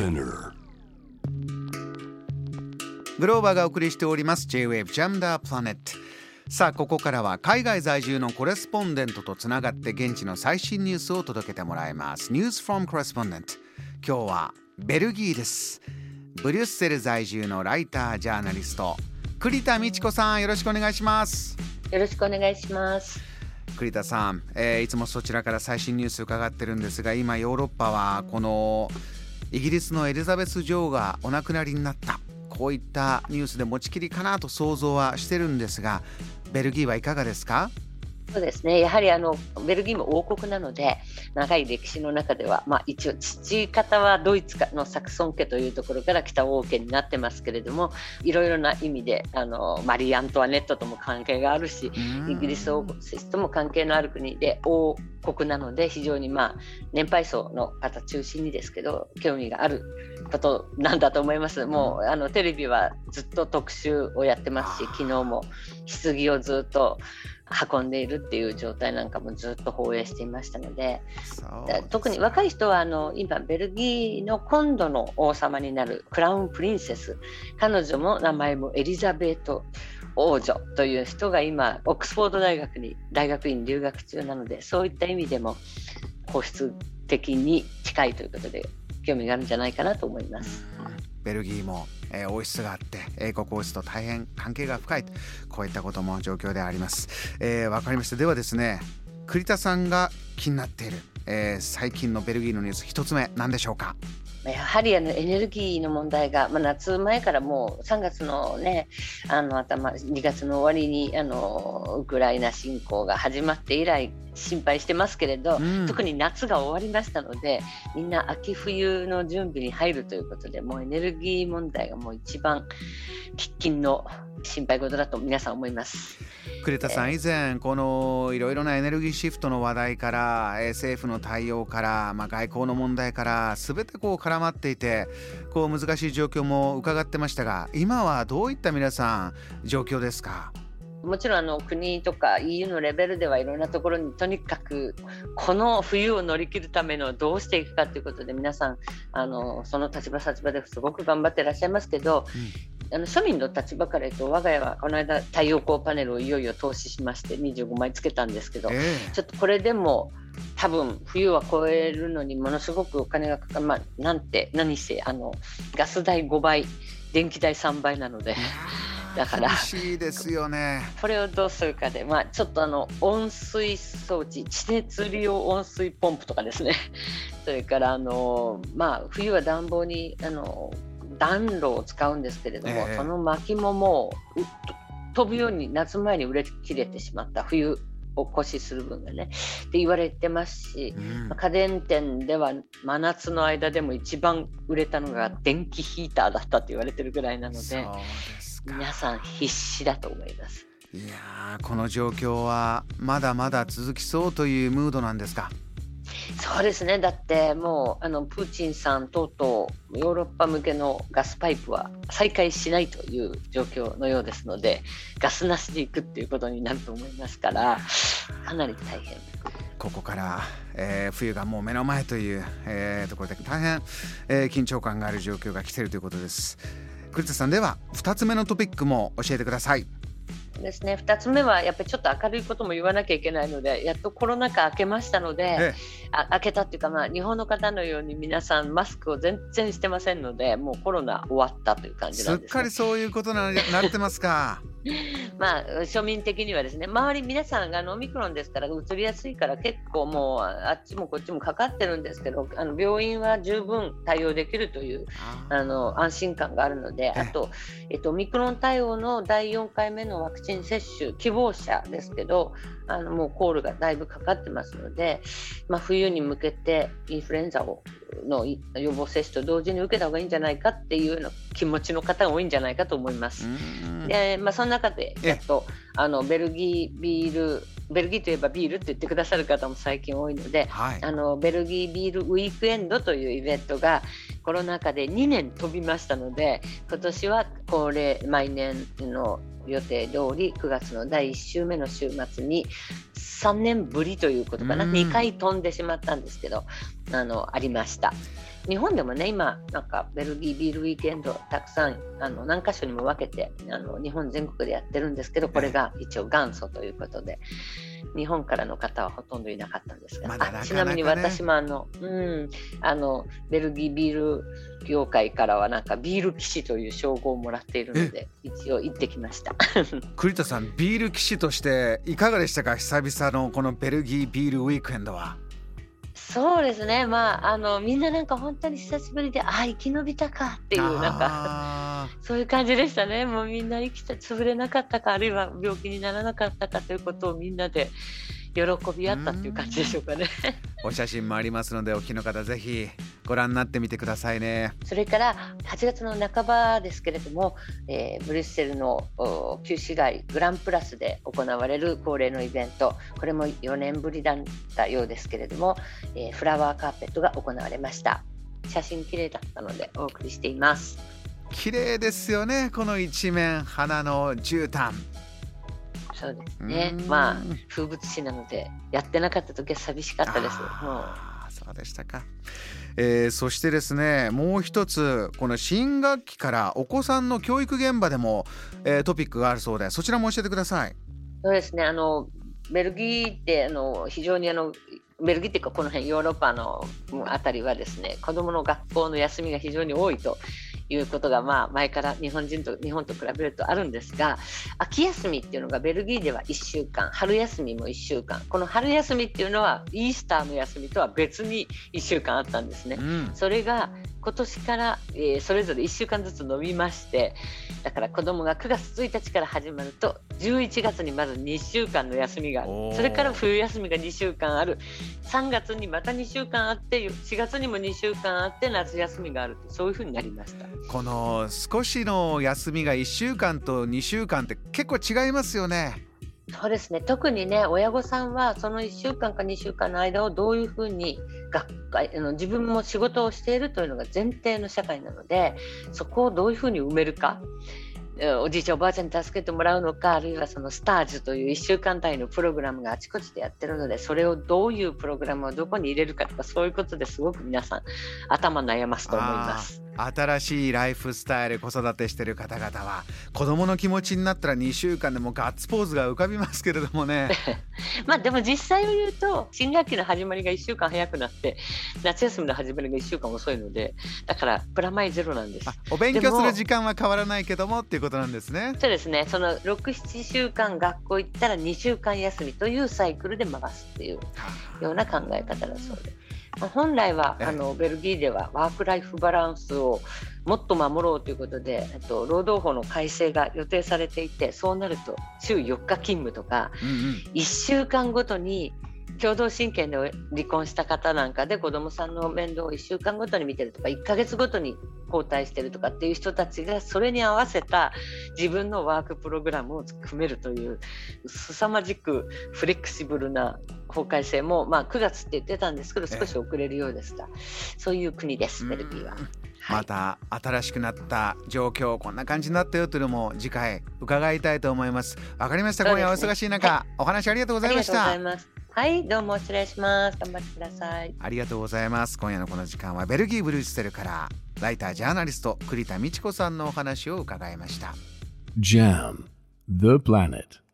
Spinner. グローバーがお送りしております。J-Wave Jam the Planet さあここからは海外在住のコレスポンデントとつながって現地の最新ニュースを届けてもらいます。News from Correspondent 今日はベルギーです。ブリュッセル在住のライタージャーナリスト栗田美智子さんよろしくお願いします。よろしくお願いします。栗田さん、えーいつもそちらから最新ニュース伺ってるんですが今ヨーロッパはこのイギリスのエリザベス女王がお亡くなりになった。こういったニュースで持ちきりかなと想像はしてるんですがベルギーはいかがですか？そうですね。やはりあのベルギーも王国なので長い歴史の中では、まあ、一応父方はドイツのサクソン家というところから北王家になってますけれどもいろいろな意味であのマリー・アントワネットとも関係があるしイギリス王国とも関係のある国で王国なので非常にまあ年配層の方中心にですけど興味があることなんだと思います。もうあのテレビはずっと特集をやってますし昨日も棺をずっと運んでいるっていう状態なんかもずっと放映していましたので。そうだ特に若い人はあの今ベルギーの今度の王様になるクラウンプリンセス。彼女の名前もエリザベート王女という人が今オックスフォード大学に大学院留学中なのでそういった意味でも皇室的に近いということで興味があるんじゃないかなと思います。ベルギーも、えー王室があって英国王室と大変関係が深いこういったことも状況であります。えーわかりましたではですね栗田さんが気になっている、えー最近のベルギーのニュース一つ目何でしょうか？やはりあのエネルギーの問題が、まあ、夏前からもう3月のねあの頭2月の終わりにあのウクライナ侵攻が始まって以来心配してますけれど、うん。特に夏が終わりましたのでみんな秋冬の準備に入るということでもうエネルギー問題がもう一番喫緊の心配事だと皆さん思います。栗田さん以前このいろいろなエネルギーシフトの話題からえー政府の対応から、まあ、外交の問題から全てこう絡まっていてこう難しい状況も伺ってましたが今はどういった皆さん状況ですか？もちろんあの国とか EU のレベルではいろんなところにとにかくこの冬を乗り切るためのどうしていくかということで皆さんあのその立場立場ですごく頑張ってらっしゃいますけど、あの庶民の立場から言うと我が家はこの間太陽光パネルをいよいよ投資しまして25枚つけたんですけど、えちょっとこれでも多分冬は超えるのにものすごくお金がかかる、まあ、なんて何せあのガス代5倍電気代3倍なので。えだから。厳しいですよね。これをどうするかで、まあ、ちょっとあの温水装置地熱利用温水ポンプとかですね。それからあの、まあ、冬は暖房にあの暖炉を使うんですけれども、ええ。その薪ももうう飛ぶように夏前に売れ切れてしまった。冬を越しする分がね。って言われてますしう、ん。まあ家電店では真夏の間でも一番売れたのが電気ヒーターだったと言われてるぐらいなのでですか。皆さん必死だと思います。いやーこの状況はまだまだ続きそうというムードなんですか。そうですね。だってもうあのプーチンさんとうとうヨーロッパ向けのガスパイプは再開しないという状況のようですのでガスなしでいくっていうことになると思いますからかなり大変ここから、えー冬がもう目の前という、えーところで大変、えー緊張感がある状況が来ているということです栗田さんでは2つ目のトピックも教えてください。ですね。2つ目はやっぱりちょっと明るいことも言わなきゃいけないのでやっとコロナ禍明けましたので、えあ明けたっていうか、まあ、日本の方のように皆さんマスクを全然してませんのでもうコロナ終わったという感じすっなんです、ね。かり。そういうことななってますかまあ、庶民的にはですね周り皆さんがオミクロンですから移りやすいから結構もうあっちもこっちもかかってるんですけどあの病院は十分対応できるというあの安心感があるのでえあと、えっと、オミクロン対応の第4回目のワクチン接種希望者ですけどあのもうコールがだいぶかかってますので、まあ、冬に向けてインフルエンザをのい予防接種と同時に受けた方がいいんじゃないかっていうような気持ちの方が多いんじゃないかと思います。うんでまあ、その中でええ。やっとあのベルギービールベルギーといえばビールって言ってくださる方も最近多いのではい。あのベルギービールウィークエンドというイベントがコロナ禍で2年飛びましたので今年は恒例毎年の予定通り9月の第1週目の週末に3年ぶりということかな、2回飛んでしまったんですけどあのありました。日本でもね今なんかベルギービールウィークエンドたくさんあの何箇所にも分けてあの日本全国でやってるんですけどこれが一応元祖ということで日本からの方はほとんどいなかったんですが、まあ、ちなみに私もあの、うん、あのベルギービール業界からはなんかビール騎士という称号をもらっているので一応行ってきました。栗田さんビール騎士としていかがでしたか？久々のこのベルギービールウィークエンドは。そうですね、まあ、あのみんななんか本当に久しぶりで、あ生き延びたかっていう、なんかそういう感じでしたね、もうみんな生きて潰れなかったか、あるいは病気にならなかったかということをみんなで喜び合ったっていう感じでしょうかね。お写真もありますので、お聞きの方、ぜひご覧になってみてくださいね。それから8月の半ばですけれども、えー、ブリュッセルの旧市街グランプラスで行われる恒例のイベント、これも4年ぶりだったようですけれども、えー、フラワーカーペットが行われました。写真綺麗だったのでお送りしています。綺麗ですよね、この一面、花の絨毯。そうですね。まあ風物詩なのでやってなかった時は寂しかったです。もうそうでしたか。えー、そしてですねもう一つこの新学期からお子さんの教育現場でも、えー、トピックがあるそうでそちらも教えてください。そうですねあのベルギーってあの非常にあのベルギーっていうかこの辺ヨーロッパのあたりはですね子どもの学校の休みが非常に多いということが、まあ、前から日本人と日本と比べるとあるんですが秋休みっていうのがベルギーでは1週間春休みも1週間この春休みっていうのはイースターの休みとは別に1週間あったんですね。うん、それが今年から、えー、それぞれ1週間ずつ伸びましてだから子どもが9月1日から始まると11月にまず2週間の休みがある。それから冬休みが2週間ある。3月にまた2週間あって4月にも2週間あって夏休みがある。そういうふうになりました。この少しの休みが1週間と2週間って結構違いますよね。そうですね特にね親御さんはその1週間か2週間の間をどういうふうに学会あの自分も仕事をしているというのが前提の社会なのでそこをどういうふうに埋めるか。おじいちゃんおばあちゃんに助けてもらうのかあるいはそのスタージュという1週間単位のプログラムがあちこちでやってるのでそれをどういうプログラムをどこに入れるかとかそういうことですごく皆さん頭悩ますと思います。新しいライフスタイル子育てしてる方々は子供の気持ちになったら2週間でもガッツポーズが浮かびますけれどもね。まあでも実際を言うと新学期の始まりが1週間早くなって夏休みの始まりが1週間遅いのでだからプラマイゼロなんです。お勉強する時間は変わらないけどもっていうことなんですね。そうですね。その67週間学校行ったら2週間休みというサイクルで回すっていうような考え方だそうです。本来はあのベルギーではワーク・ライフ・バランスをもっと守ろうということで、えっと、労働法の改正が予定されていてそうなると週4日勤務とか、うんうん、1週間ごとに共同親権で離婚した方なんかで子どもさんの面倒を1週間ごとに見てるとか1ヶ月ごとに交代してるとかっていう人たちがそれに合わせた自分のワークプログラムを組めるという凄まじくフレキシブルな法改正も、まあ、9月って言ってたんですけど少し遅れるようですがそういう国ですベルギーは。また新しくなった状況こんな感じになったよというのも次回伺いたいと思います。わかりました、今夜お忙しい中、はい、お話ありがとうございました。はいどうも失礼します。頑張ってください。ありがとうございます。今夜のこの時間はベルギーブルーステルからライタージャーナリスト栗田美智子さんのお話を伺いました。JAM The Planet